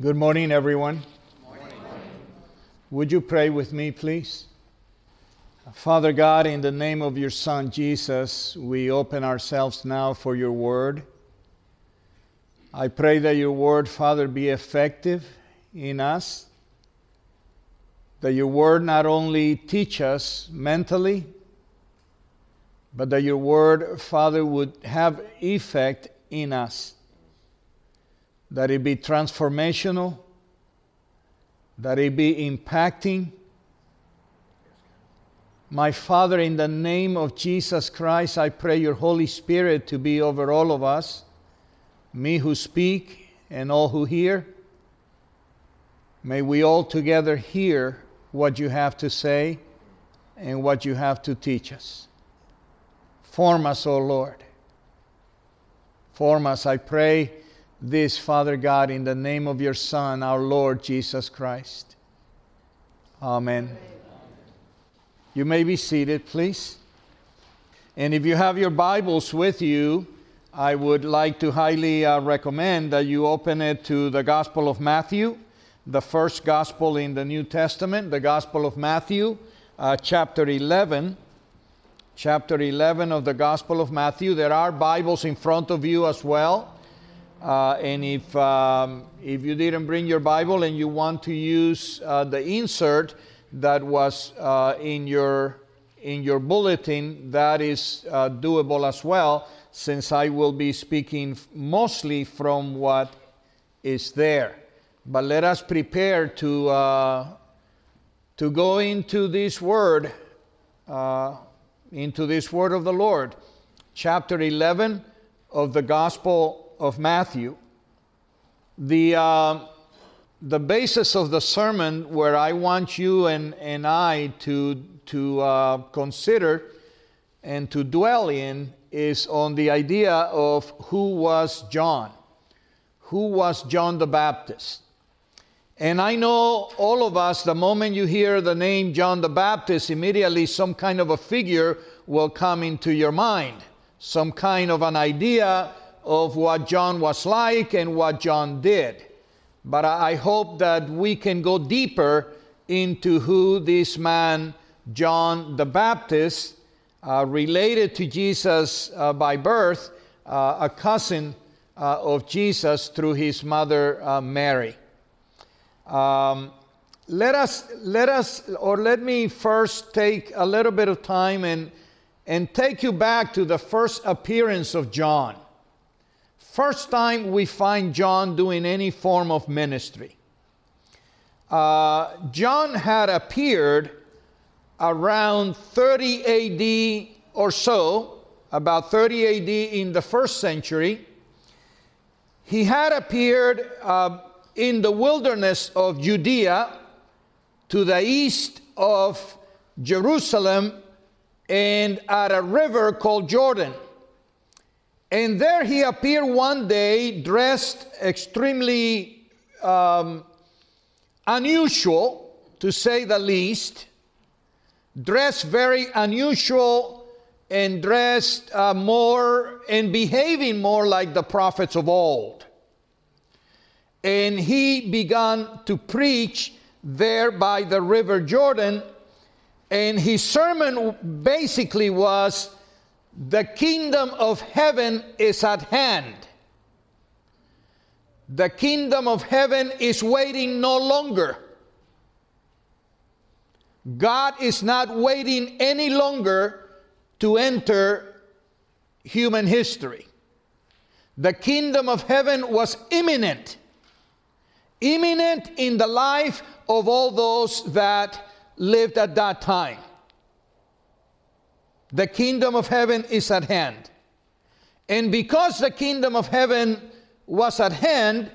Good morning, everyone. Would you pray with me, please? Father God, in the name of your Son Jesus, we open ourselves now for your word. I pray that your word, Father, be effective in us, that your word not only teach us mentally, but that your word, Father, would have effect in us, that it be transformational, that it be impacting. My Father, in the name of Jesus Christ, I pray your Holy Spirit to be over all of us, me who speak and all who hear. May we all together hear what you have to say and what you have to teach us. Form us, O Lord. Form us, I pray this, Father God, in the name of your Son, our Lord Jesus Christ. Amen. You may be seated, please. And if you have your Bibles with you, I would like to highly uh, recommend that you open it to the Gospel of Matthew, the first Gospel in the New Testament, the Gospel of Matthew, uh, chapter 11. Chapter 11 of the Gospel of Matthew. There are Bibles in front of you as well. Uh, and if, um, if you didn't bring your Bible and you want to use uh, the insert that was uh, in, your, in your bulletin, that is uh, doable as well, since I will be speaking mostly from what is there. But let us prepare to, uh, to go into this word, uh, into this word of the Lord. Chapter 11 of the Gospel of Matthew, the, uh, the basis of the sermon where I want you and, and I to, to uh, consider and to dwell in is on the idea of who was John. Who was John the Baptist? And I know all of us, the moment you hear the name John the Baptist, immediately some kind of a figure will come into your mind, some kind of an idea of what John was like and what John did. But I hope that we can go deeper into who this man, John the Baptist, uh, related to Jesus uh, by birth, uh, a cousin uh, of Jesus through his mother uh, Mary. Um, let us, let us, or let me first take a little bit of time and, and take you back to the first appearance of John. First time we find John doing any form of ministry. Uh, John had appeared around 30 AD or so, about 30 AD in the first century. He had appeared uh, in the wilderness of Judea to the east of Jerusalem and at a river called Jordan. And there he appeared one day dressed extremely um, unusual, to say the least, dressed very unusual and dressed uh, more and behaving more like the prophets of old. And he began to preach there by the river Jordan, and his sermon basically was the kingdom of heaven is at hand. The kingdom of heaven is waiting no longer. God is not waiting any longer to enter human history. The kingdom of heaven was imminent, imminent in the life of all those that lived at that time. The kingdom of heaven is at hand. And because the kingdom of heaven was at hand,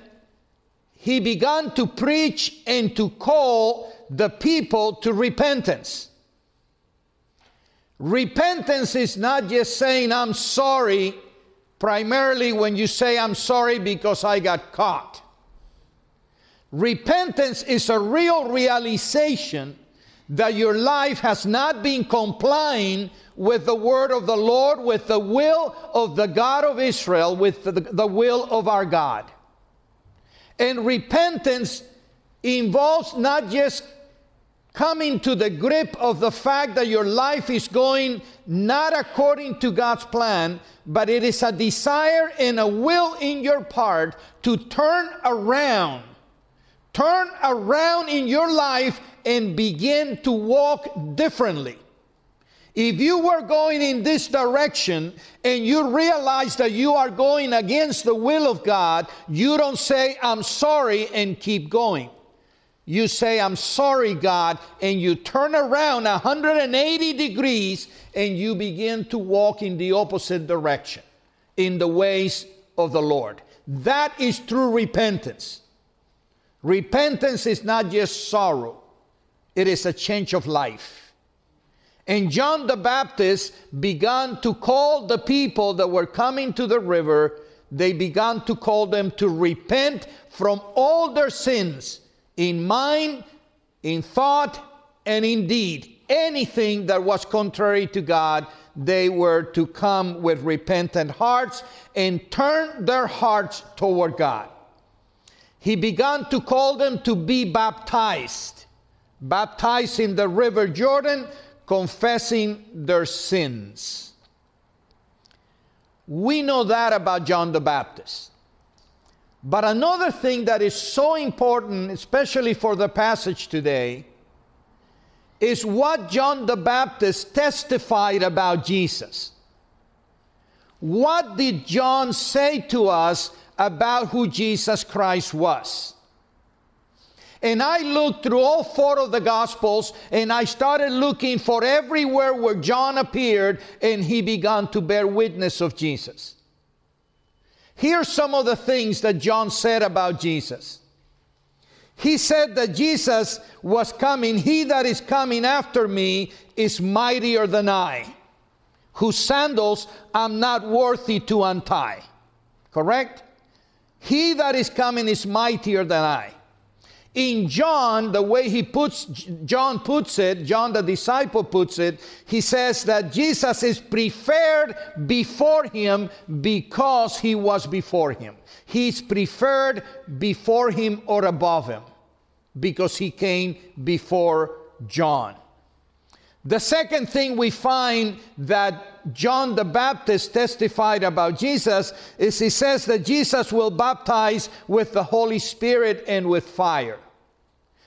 he began to preach and to call the people to repentance. Repentance is not just saying, I'm sorry, primarily when you say, I'm sorry because I got caught. Repentance is a real realization that your life has not been complying with the word of the Lord, with the will of the God of Israel, with the, the will of our God. And repentance involves not just coming to the grip of the fact that your life is going not according to God's plan, but it is a desire and a will in your part to turn around. Turn around in your life and begin to walk differently. If you were going in this direction and you realize that you are going against the will of God, you don't say, I'm sorry, and keep going. You say, I'm sorry, God, and you turn around 180 degrees and you begin to walk in the opposite direction, in the ways of the Lord. That is true repentance. Repentance is not just sorrow, it is a change of life. And John the Baptist began to call the people that were coming to the river, they began to call them to repent from all their sins in mind, in thought, and in deed. Anything that was contrary to God, they were to come with repentant hearts and turn their hearts toward God. He began to call them to be baptized, baptized in the river Jordan, confessing their sins. We know that about John the Baptist. But another thing that is so important, especially for the passage today, is what John the Baptist testified about Jesus. What did John say to us about who Jesus Christ was? And I looked through all four of the Gospels and I started looking for everywhere where John appeared and he began to bear witness of Jesus. Here's some of the things that John said about Jesus. He said that Jesus was coming, he that is coming after me is mightier than I, whose sandals I'm not worthy to untie. Correct? He that is coming is mightier than I in John, the way he puts, John puts it, John the disciple puts it, he says that Jesus is preferred before him because he was before him. He's preferred before him or above him because he came before John. The second thing we find that John the Baptist testified about Jesus is he says that Jesus will baptize with the Holy Spirit and with fire.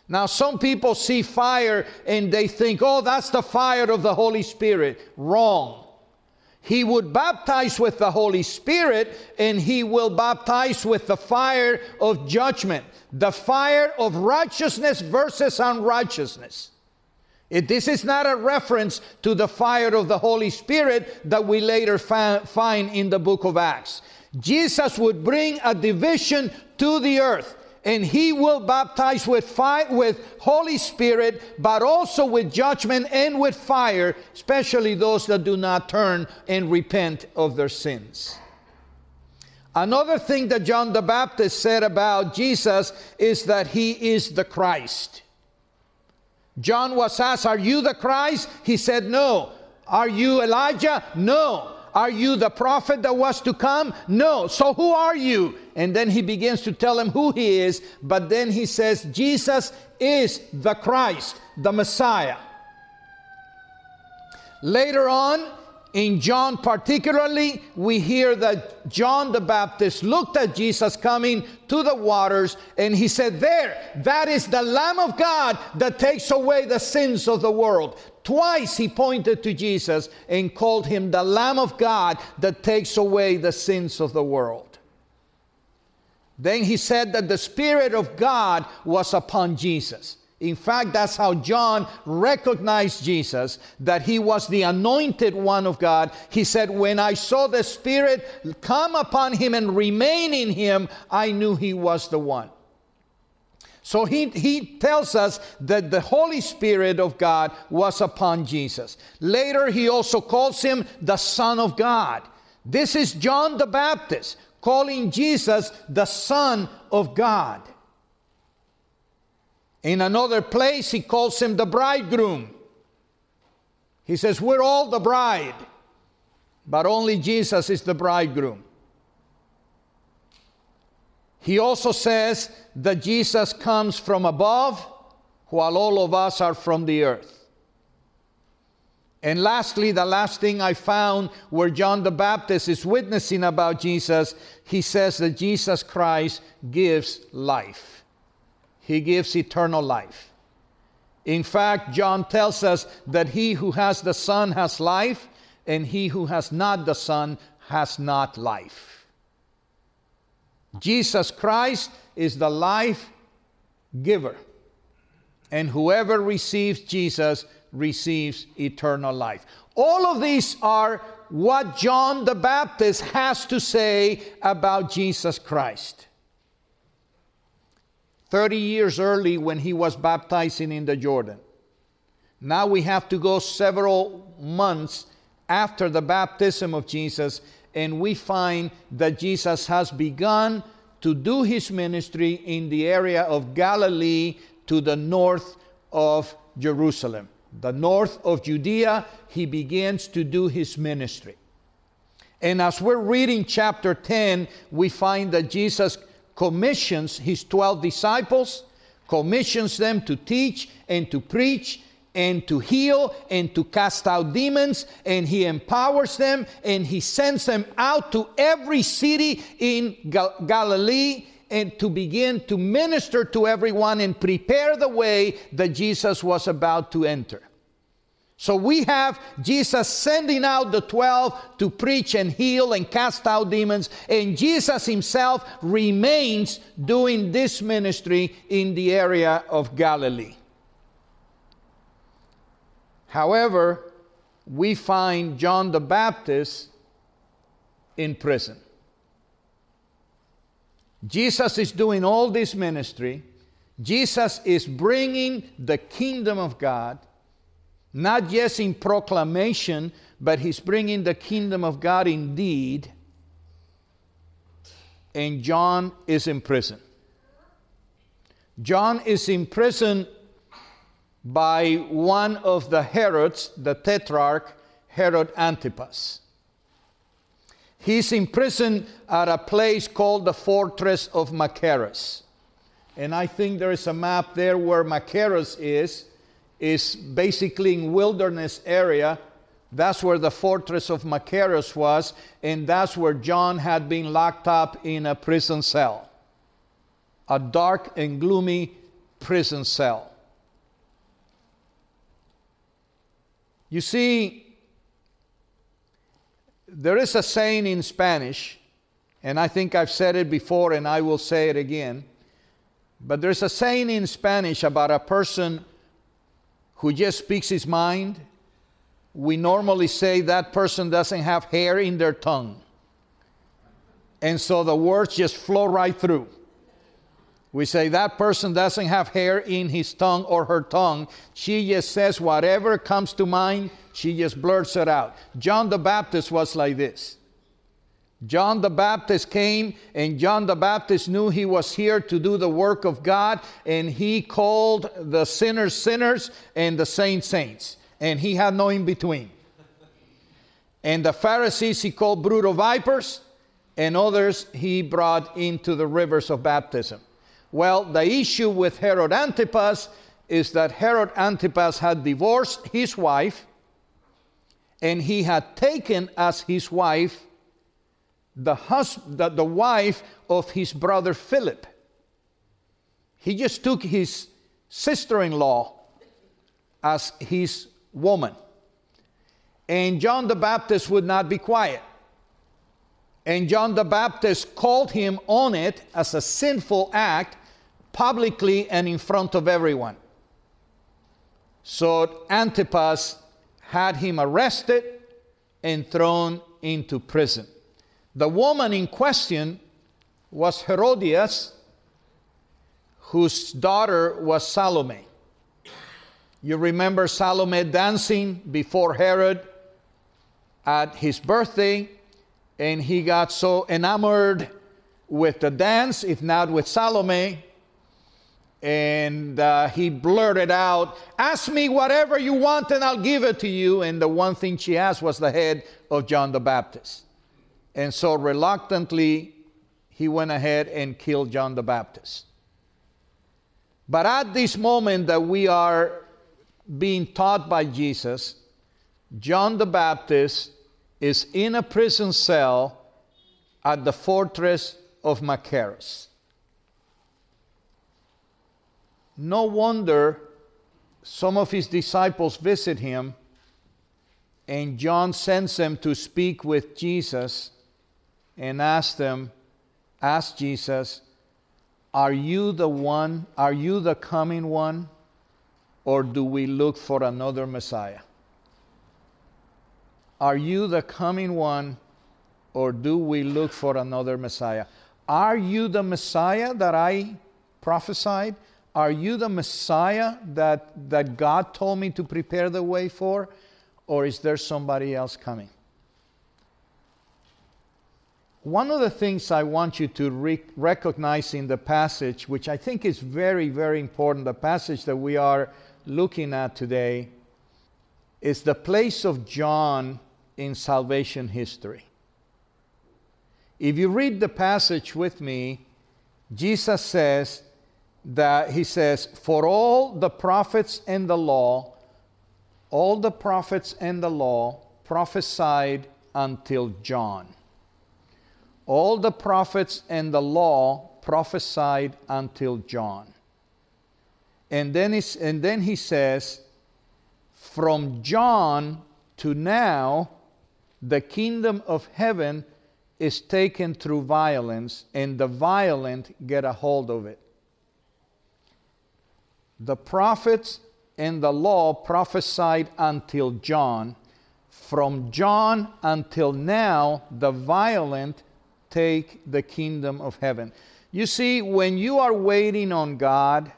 Now, some people see fire and they think, oh, that's the fire of the Holy Spirit. Wrong. He would baptize with the Holy Spirit and he will baptize with the fire of judgment, the fire of righteousness versus unrighteousness. It, this is not a reference to the fire of the Holy Spirit that we later fa- find in the book of Acts. Jesus would bring a division to the earth and he will baptize with fire with holy spirit but also with judgment and with fire especially those that do not turn and repent of their sins another thing that john the baptist said about jesus is that he is the christ john was asked are you the christ he said no are you elijah no are you the prophet that was to come? No. So who are you? And then he begins to tell him who he is, but then he says, Jesus is the Christ, the Messiah. Later on, in John, particularly, we hear that John the Baptist looked at Jesus coming to the waters and he said, There, that is the Lamb of God that takes away the sins of the world. Twice he pointed to Jesus and called him the Lamb of God that takes away the sins of the world. Then he said that the Spirit of God was upon Jesus. In fact, that's how John recognized Jesus, that he was the anointed one of God. He said, When I saw the Spirit come upon him and remain in him, I knew he was the one. So he, he tells us that the Holy Spirit of God was upon Jesus. Later, he also calls him the Son of God. This is John the Baptist calling Jesus the Son of God. In another place, he calls him the bridegroom. He says, We're all the bride, but only Jesus is the bridegroom. He also says that Jesus comes from above, while all of us are from the earth. And lastly, the last thing I found where John the Baptist is witnessing about Jesus, he says that Jesus Christ gives life. He gives eternal life. In fact, John tells us that he who has the Son has life, and he who has not the Son has not life. Jesus Christ is the life giver. And whoever receives Jesus receives eternal life. All of these are what John the Baptist has to say about Jesus Christ. 30 years early when he was baptizing in the Jordan. Now we have to go several months after the baptism of Jesus, and we find that Jesus has begun to do his ministry in the area of Galilee to the north of Jerusalem the north of Judea, he begins to do his ministry. And as we're reading chapter 10, we find that Jesus commissions his 12 disciples, commissions them to teach and to preach and to heal and to cast out demons, and he empowers them and he sends them out to every city in Gal- Galilee and to begin to minister to everyone and prepare the way that Jesus was about to enter. So we have Jesus sending out the 12 to preach and heal and cast out demons, and Jesus himself remains doing this ministry in the area of Galilee. However, we find John the Baptist in prison. Jesus is doing all this ministry. Jesus is bringing the kingdom of God not just in proclamation, but he's bringing the kingdom of God indeed. And John is in prison. John is in prison by one of the Herods, the tetrarch, Herod Antipas. He's in prison at a place called the fortress of Machaerus. And I think there is a map there where Machaerus is is basically in wilderness area. That's where the fortress of Machaerus was, and that's where John had been locked up in a prison cell. A dark and gloomy prison cell. You see, there is a saying in Spanish, and I think I've said it before and I will say it again. But there's a saying in Spanish about a person who just speaks his mind, we normally say that person doesn't have hair in their tongue. And so the words just flow right through. We say that person doesn't have hair in his tongue or her tongue. She just says whatever comes to mind, she just blurts it out. John the Baptist was like this. John the Baptist came, and John the Baptist knew he was here to do the work of God, and he called the sinners sinners and the saints saints, and he had no in between. And the Pharisees he called brutal vipers, and others he brought into the rivers of baptism. Well, the issue with Herod Antipas is that Herod Antipas had divorced his wife, and he had taken as his wife the, husband, the, the wife of his brother Philip. He just took his sister in law as his woman. And John the Baptist would not be quiet. And John the Baptist called him on it as a sinful act publicly and in front of everyone. So Antipas had him arrested and thrown into prison. The woman in question was Herodias, whose daughter was Salome. You remember Salome dancing before Herod at his birthday, and he got so enamored with the dance, if not with Salome, and uh, he blurted out, Ask me whatever you want and I'll give it to you. And the one thing she asked was the head of John the Baptist. And so reluctantly, he went ahead and killed John the Baptist. But at this moment that we are being taught by Jesus, John the Baptist is in a prison cell at the fortress of Machaerus. No wonder some of his disciples visit him, and John sends them to speak with Jesus and ask them, ask Jesus, Are you the one? Are you the coming one? Or do we look for another Messiah? Are you the coming one? Or do we look for another Messiah? Are you the Messiah that I prophesied? Are you the Messiah that, that God told me to prepare the way for? Or is there somebody else coming? One of the things I want you to re- recognize in the passage, which I think is very, very important, the passage that we are looking at today, is the place of John in salvation history. If you read the passage with me, Jesus says, that he says, For all the prophets and the law, all the prophets and the law prophesied until John. All the prophets and the law prophesied until John. And then, he, and then he says, From John to now, the kingdom of heaven is taken through violence, and the violent get a hold of it the prophets and the law prophesied until John. From John until now, the violent take the kingdom of heaven. You see, when you are waiting on God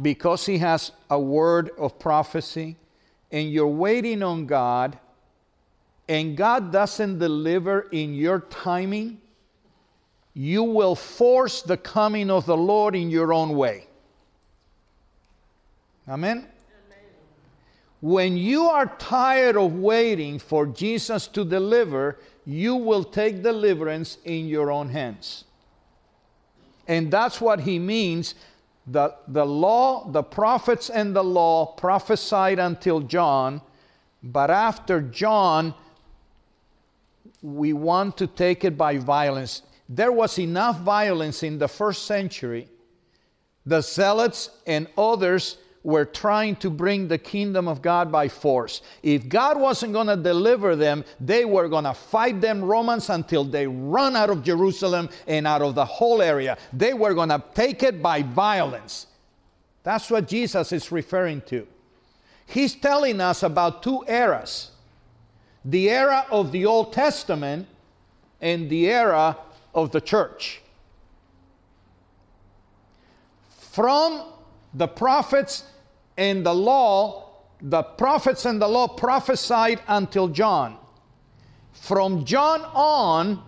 because He has a word of prophecy, and you're waiting on God, and God doesn't deliver in your timing, you will force the coming of the Lord in your own way. Amen? When you are tired of waiting for Jesus to deliver, you will take deliverance in your own hands. And that's what he means. The, the law, the prophets and the law prophesied until John, but after John, we want to take it by violence. There was enough violence in the first century. The zealots and others were trying to bring the kingdom of God by force. If God wasn't going to deliver them, they were going to fight them Romans until they run out of Jerusalem and out of the whole area. They were going to take it by violence. That's what Jesus is referring to. He's telling us about two eras the era of the Old Testament and the era of the church. From the prophets and the law, the prophets and the law prophesied until John. From John on,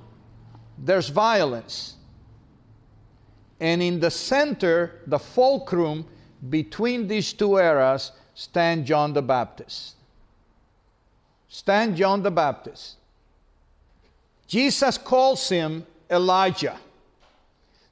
there's violence. And in the center, the fulcrum between these two eras, stand John the Baptist. Stand John the Baptist. Jesus calls him Elijah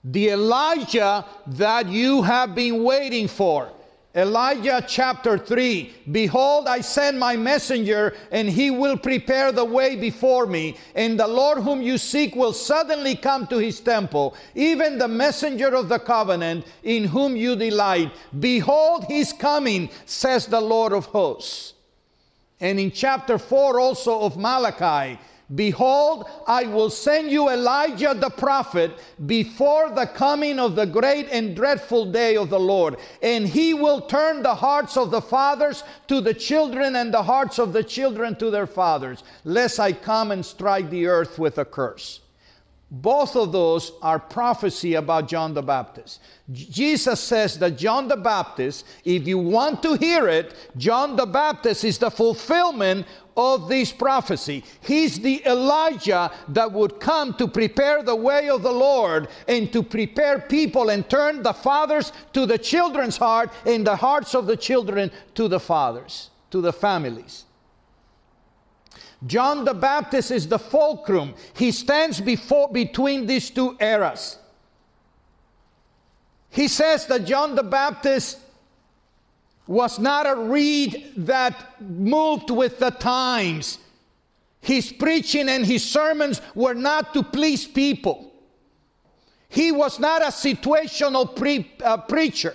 the Elijah that you have been waiting for. Elijah chapter 3 Behold, I send my messenger, and he will prepare the way before me. And the Lord whom you seek will suddenly come to his temple, even the messenger of the covenant, in whom you delight. Behold, he's coming, says the Lord of hosts. And in chapter 4 also of Malachi, Behold, I will send you Elijah the prophet before the coming of the great and dreadful day of the Lord. And he will turn the hearts of the fathers to the children and the hearts of the children to their fathers, lest I come and strike the earth with a curse. Both of those are prophecy about John the Baptist. Jesus says that John the Baptist, if you want to hear it, John the Baptist is the fulfillment of this prophecy. He's the Elijah that would come to prepare the way of the Lord and to prepare people and turn the fathers to the children's heart and the hearts of the children to the fathers, to the families. John the Baptist is the fulcrum. He stands before between these two eras. He says that John the Baptist was not a reed that moved with the times. His preaching and his sermons were not to please people. He was not a situational pre- uh, preacher.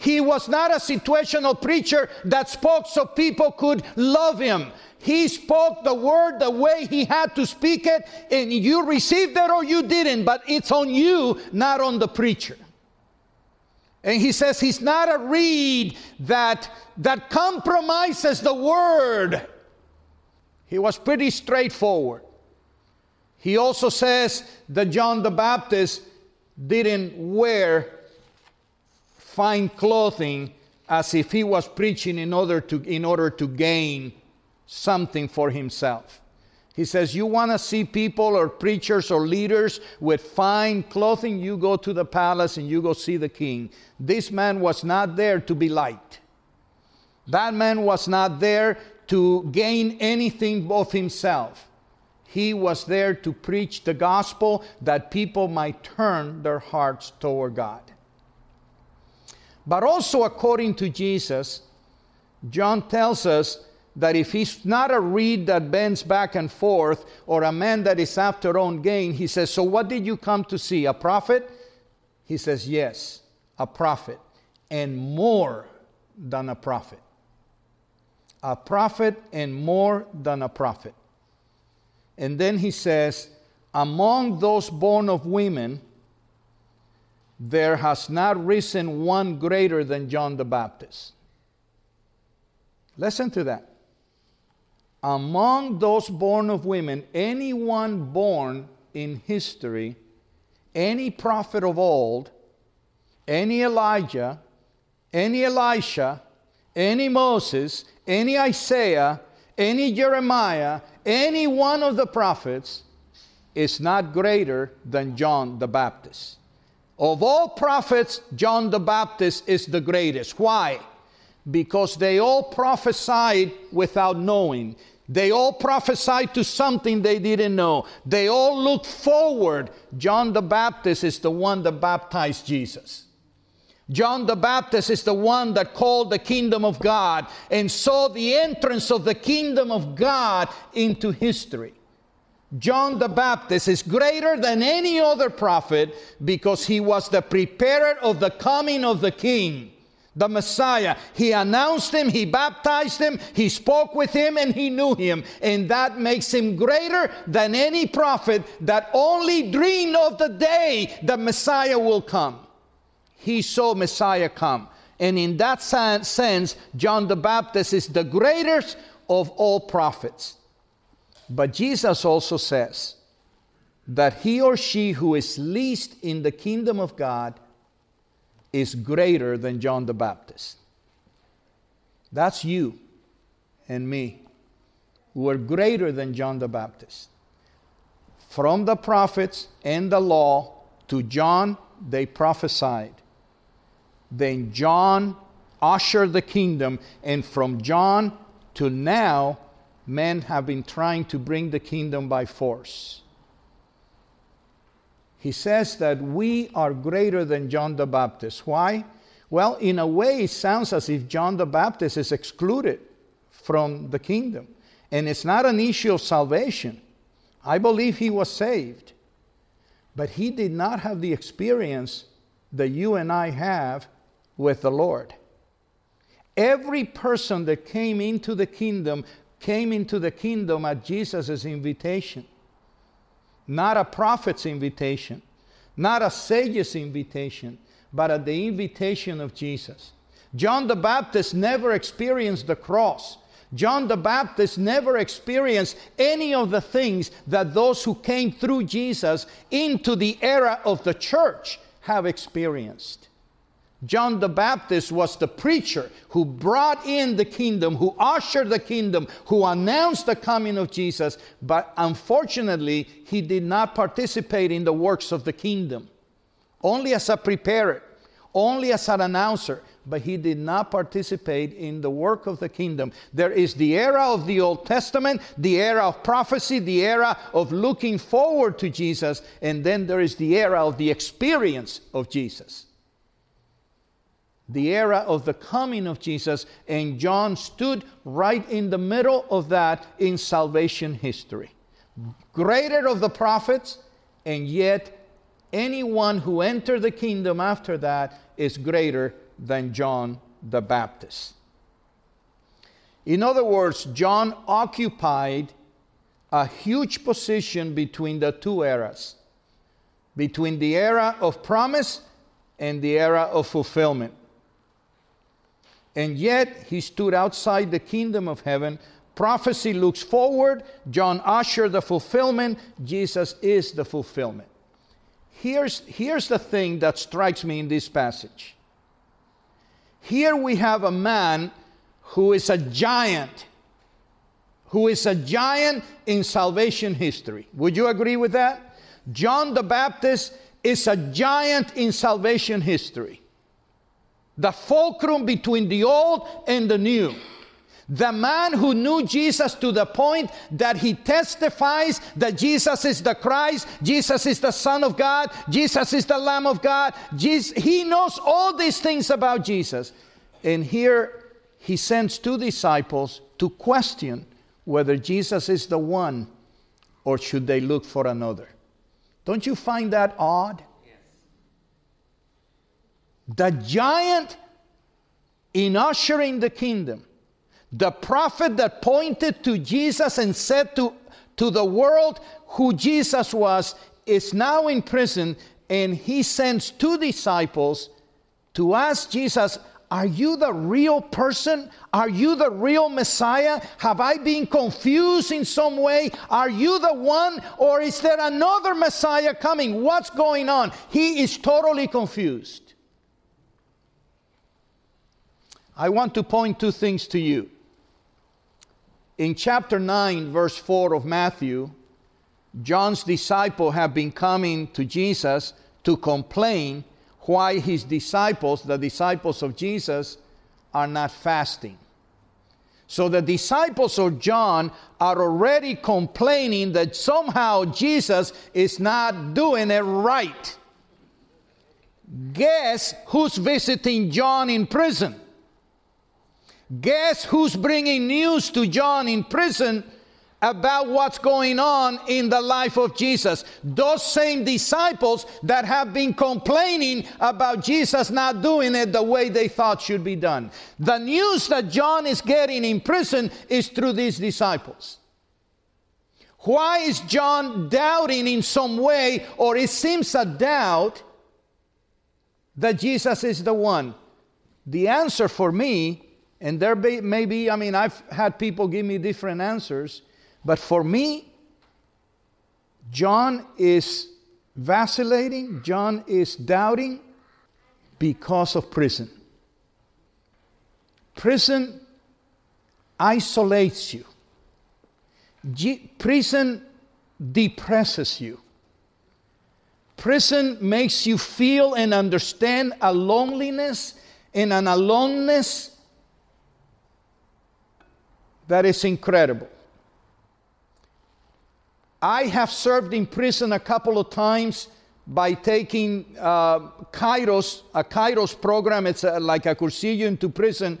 He was not a situational preacher that spoke so people could love him. He spoke the word the way he had to speak it, and you received it or you didn't, but it's on you, not on the preacher. And he says he's not a reed that, that compromises the word. He was pretty straightforward. He also says that John the Baptist didn't wear fine clothing as if he was preaching in order to, in order to gain something for himself. He says, You want to see people or preachers or leaders with fine clothing? You go to the palace and you go see the king. This man was not there to be liked. That man was not there to gain anything of himself. He was there to preach the gospel that people might turn their hearts toward God. But also, according to Jesus, John tells us that if he's not a reed that bends back and forth or a man that is after own gain, he says, So what did you come to see? A prophet? He says, Yes, a prophet, and more than a prophet. A prophet and more than a prophet. And then he says, Among those born of women, there has not risen one greater than John the Baptist. Listen to that. Among those born of women, anyone born in history, any prophet of old, any Elijah, any Elisha, any Moses, any Isaiah, any Jeremiah, any one of the prophets is not greater than John the Baptist. Of all prophets, John the Baptist is the greatest. Why? Because they all prophesied without knowing. They all prophesied to something they didn't know. They all looked forward. John the Baptist is the one that baptized Jesus. John the Baptist is the one that called the kingdom of God and saw the entrance of the kingdom of God into history. John the Baptist is greater than any other prophet because he was the preparer of the coming of the King, the Messiah. He announced him, he baptized him, he spoke with him, and he knew him. And that makes him greater than any prophet that only dreamed of the day the Messiah will come. He saw Messiah come. And in that sense, John the Baptist is the greatest of all prophets. But Jesus also says that he or she who is least in the kingdom of God is greater than John the Baptist. That's you and me, who are greater than John the Baptist. From the prophets and the law to John, they prophesied. Then John ushered the kingdom, and from John to now, men have been trying to bring the kingdom by force. He says that we are greater than John the Baptist. Why? Well, in a way, it sounds as if John the Baptist is excluded from the kingdom. And it's not an issue of salvation. I believe he was saved. But he did not have the experience that you and I have with the Lord. Every person that came into the kingdom came into the kingdom at Jesus' invitation, not a prophet's invitation, not a sage's invitation, but at the invitation of Jesus. John the Baptist never experienced the cross. John the Baptist never experienced any of the things that those who came through Jesus into the era of the church have experienced. John the Baptist was the preacher who brought in the kingdom, who ushered the kingdom, who announced the coming of Jesus, but unfortunately, he did not participate in the works of the kingdom. Only as a preparer, only as an announcer, but he did not participate in the work of the kingdom. There is the era of the Old Testament, the era of prophecy, the era of looking forward to Jesus, and then there is the era of the experience of Jesus. The era of the coming of Jesus, and John stood right in the middle of that in salvation history. Greater of the prophets, and yet anyone who entered the kingdom after that is greater than John the Baptist. In other words, John occupied a huge position between the two eras, between the era of promise and the era of fulfillment. And yet, he stood outside the kingdom of heaven. Prophecy looks forward, John ushered the fulfillment, Jesus is the fulfillment. Here's, here's the thing that strikes me in this passage here we have a man who is a giant, who is a giant in salvation history. Would you agree with that? John the Baptist is a giant in salvation history. The fulcrum between the old and the new. The man who knew Jesus to the point that he testifies that Jesus is the Christ, Jesus is the Son of God, Jesus is the Lamb of God. Jesus, he knows all these things about Jesus. And here he sends two disciples to question whether Jesus is the one or should they look for another. Don't you find that odd? The giant in ushering the kingdom the prophet that pointed to Jesus and said to, to the world who Jesus was is now in prison, and he sends two disciples to ask Jesus, Are you the real person? Are you the real Messiah? Have I been confused in some way? Are you the one, or is there another Messiah coming? What's going on? He is totally confused. I want to point two things to you in chapter 9, verse 4 of Matthew, John's disciples have been coming to Jesus to complain why his disciples, the disciples of Jesus, are not fasting. So the disciples of John are already complaining that somehow Jesus is not doing it right. Guess who's visiting John in prison? Guess who's bringing news to John in prison about what's going on in the life of Jesus? Those same disciples that have been complaining about Jesus not doing it the way they thought should be done. The news that John is getting in prison is through these disciples. Why is John doubting in some way, or it seems a doubt, that Jesus is the one? The answer for me and there be, may be, I mean, I've had people give me different answers, but for me, John is vacillating, John is doubting because of prison. Prison isolates you, G- prison depresses you. Prison makes you feel and understand a loneliness and an aloneness that is incredible. I have served in prison a couple of times by taking uh, Kairos, a Kairos program. It's a, like a cursillo into prison.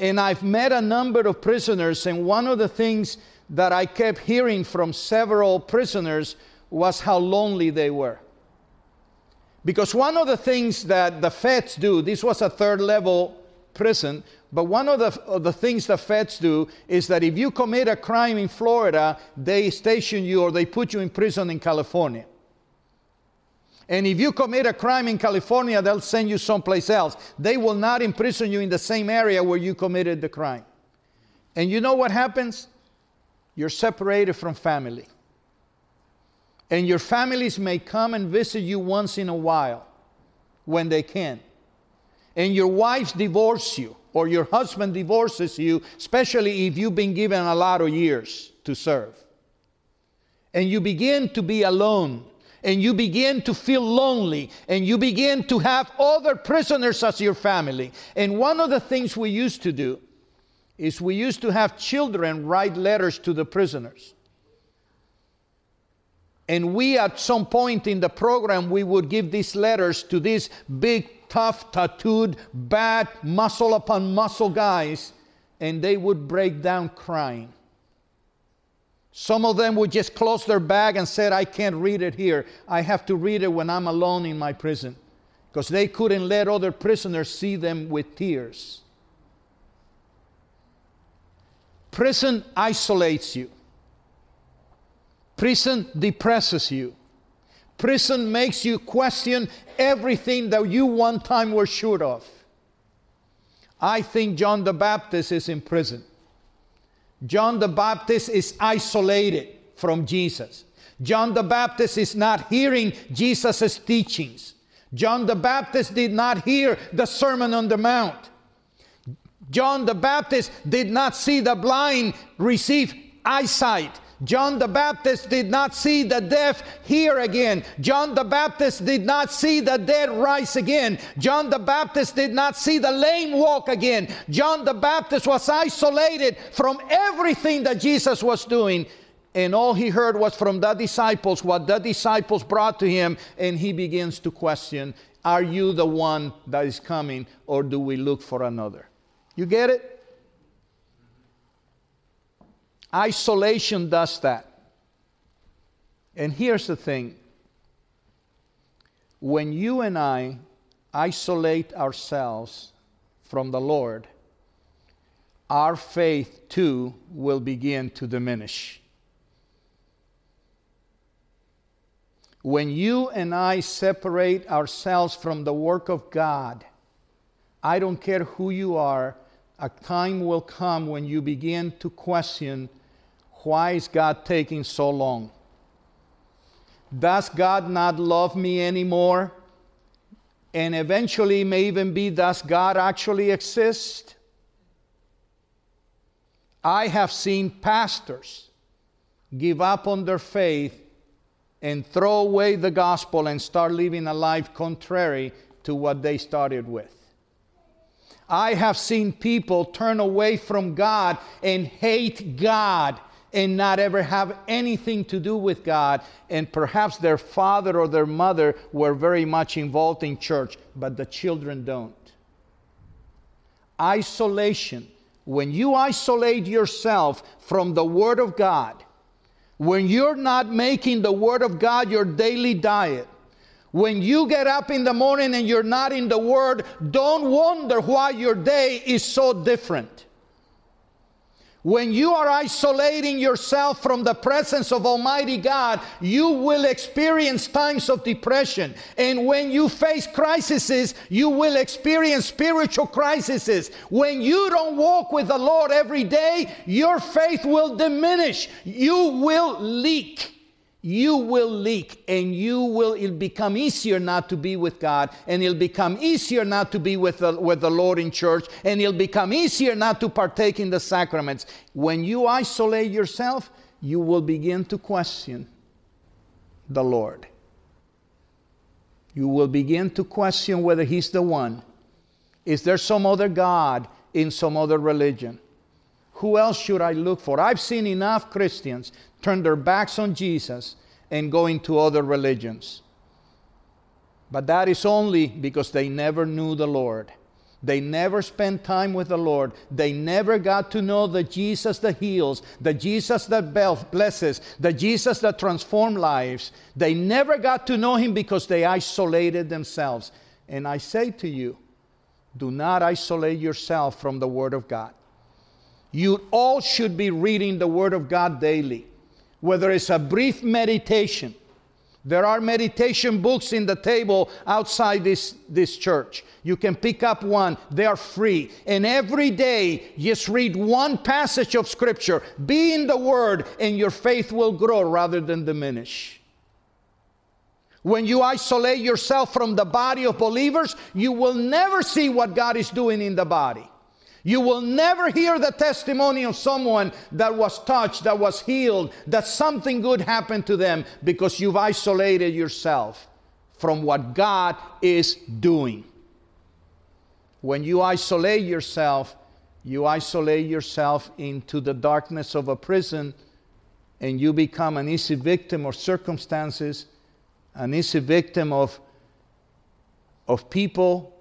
And I've met a number of prisoners, and one of the things that I kept hearing from several prisoners was how lonely they were. Because one of the things that the feds do, this was a third level prison, but one of the, of the things the feds do is that if you commit a crime in Florida, they station you or they put you in prison in California. And if you commit a crime in California, they'll send you someplace else. They will not imprison you in the same area where you committed the crime. And you know what happens? You're separated from family. And your families may come and visit you once in a while when they can. And your wife divorces you or your husband divorces you, especially if you've been given a lot of years to serve. And you begin to be alone. and you begin to feel lonely and you begin to have other prisoners as your family. And one of the things we used to do is we used to have children write letters to the prisoners. And we, at some point in the program, we would give these letters to these big, tough, tattooed, bad, muscle upon muscle guys, and they would break down crying. Some of them would just close their bag and said, I can't read it here. I have to read it when I'm alone in my prison. Because they couldn't let other prisoners see them with tears. Prison isolates you. Prison depresses you. Prison makes you question everything that you one time were sure of. I think John the Baptist is in prison. John the Baptist is isolated from Jesus. John the Baptist is not hearing Jesus' teachings. John the Baptist did not hear the Sermon on the Mount. John the Baptist did not see the blind receive eyesight. John the Baptist did not see the deaf hear again. John the Baptist did not see the dead rise again. John the Baptist did not see the lame walk again. John the Baptist was isolated from everything that Jesus was doing. And all he heard was from the disciples, what the disciples brought to him, and he begins to question Are you the one that is coming, or do we look for another? You get it? Isolation does that. And here's the thing when you and I isolate ourselves from the Lord, our faith too will begin to diminish. When you and I separate ourselves from the work of God, I don't care who you are, a time will come when you begin to question why is God taking so long? Does God not love me anymore? And eventually, may even be, does God actually exist? I have seen pastors give up on their faith and throw away the gospel and start living a life contrary to what they started with. I have seen people turn away from God and hate God and not ever have anything to do with God. And perhaps their father or their mother were very much involved in church, but the children don't. Isolation. When you isolate yourself from the Word of God, when you're not making the Word of God your daily diet, when you get up in the morning and you're not in the Word, don't wonder why your day is so different. When you are isolating yourself from the presence of Almighty God, you will experience times of depression. And when you face crises, you will experience spiritual crises. When you don't walk with the Lord every day, your faith will diminish. You will leak you will leak and you will it'll become easier not to be with god and it'll become easier not to be with the, with the lord in church and it'll become easier not to partake in the sacraments. When you isolate yourself you will begin to question the lord. You will begin to question whether he's the one. Is there some other god in some other religion? Who else should I look for? I've seen enough Christians turn their backs on Jesus and go into other religions. But that is only because they never knew the Lord. They never spent time with the Lord. They never got to know the Jesus that heals, the Jesus that blesses, the Jesus that transforms lives. They never got to know Him because they isolated themselves. And I say to you, do not isolate yourself from the Word of God. You all should be reading the Word of God daily whether it's a brief meditation. There are meditation books in the table outside this, this church. You can pick up one, they are free. And every day, just read one passage of Scripture. Be in the Word, and your faith will grow rather than diminish. When you isolate yourself from the body of believers, you will never see what God is doing in the body. You will never hear the testimony of someone that was touched, that was healed, that something good happened to them because you've isolated yourself from what God is doing. When you isolate yourself, you isolate yourself into the darkness of a prison and you become an easy victim of circumstances, an easy victim of, of people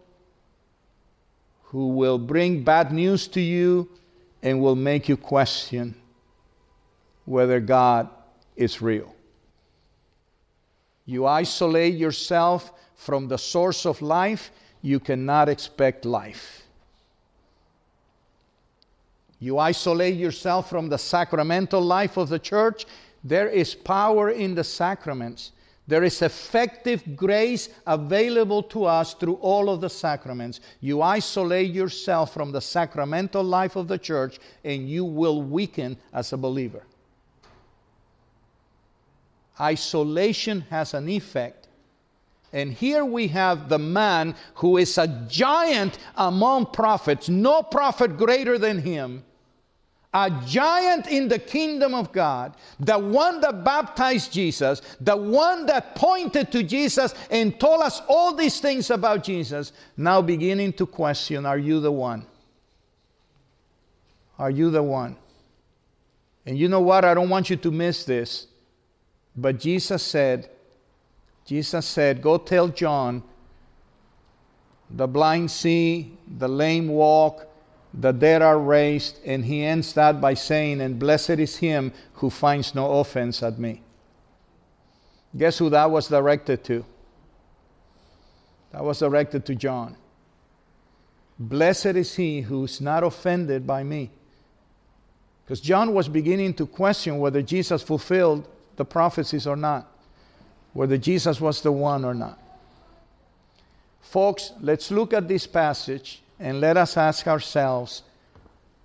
who will bring bad news to you and will make you question whether God is real. You isolate yourself from the source of life, you cannot expect life. You isolate yourself from the sacramental life of the church, there is power in the sacraments. There is effective grace available to us through all of the sacraments. You isolate yourself from the sacramental life of the church, and you will weaken as a believer. Isolation has an effect. And here we have the man who is a giant among prophets, no prophet greater than him a giant in the kingdom of God, the one that baptized Jesus, the one that pointed to Jesus and told us all these things about Jesus, now beginning to question Are you the one? Are you the one? And you know what? I don't want you to miss this. But Jesus said, Jesus said, Go tell John, the blind see, the lame walk, the dead are raised, and he ends that by saying, And blessed is him who finds no offense at me. Guess who that was directed to? That was directed to John. Blessed is he who is not offended by me. Because John was beginning to question whether Jesus fulfilled the prophecies or not, whether Jesus was the one or not. Folks, let's look at this passage and let us ask ourselves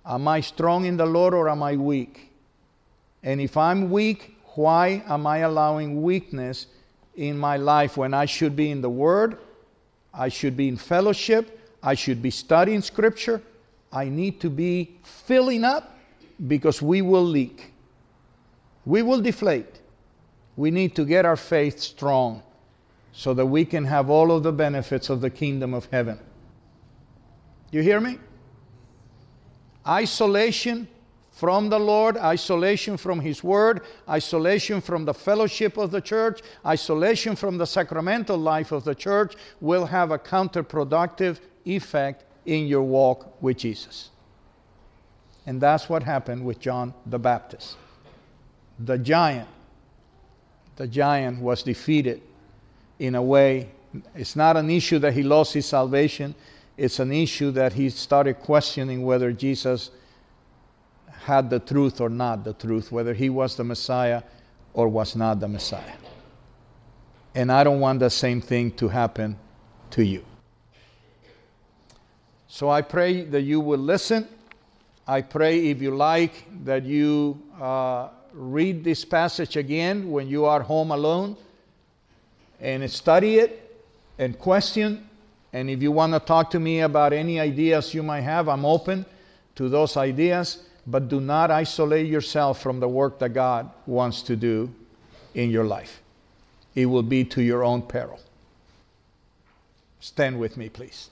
Am I strong in the Lord or am I weak? And if I'm weak, why am I allowing weakness in my life when I should be in the Word? I should be in fellowship. I should be studying Scripture. I need to be filling up because we will leak. We will deflate. We need to get our faith strong so that we can have all of the benefits of the kingdom of heaven. You hear me? Isolation from the Lord, isolation from His Word, isolation from the fellowship of the church, isolation from the sacramental life of the church will have a counterproductive effect in your walk with Jesus. And that's what happened with John the Baptist. The giant, the giant was defeated in a way. It's not an issue that he lost his salvation it's an issue that he started questioning whether Jesus had the truth or not the truth, whether he was the Messiah or was not the Messiah. And I don't want the same thing to happen to you. So I pray that you will listen. I pray, if you like, that you uh, read this passage again when you are home alone and study it and question and if you want to talk to me about any ideas you might have, I'm open to those ideas. But do not isolate yourself from the work that God wants to do in your life. It will be to your own peril. Stand with me, please.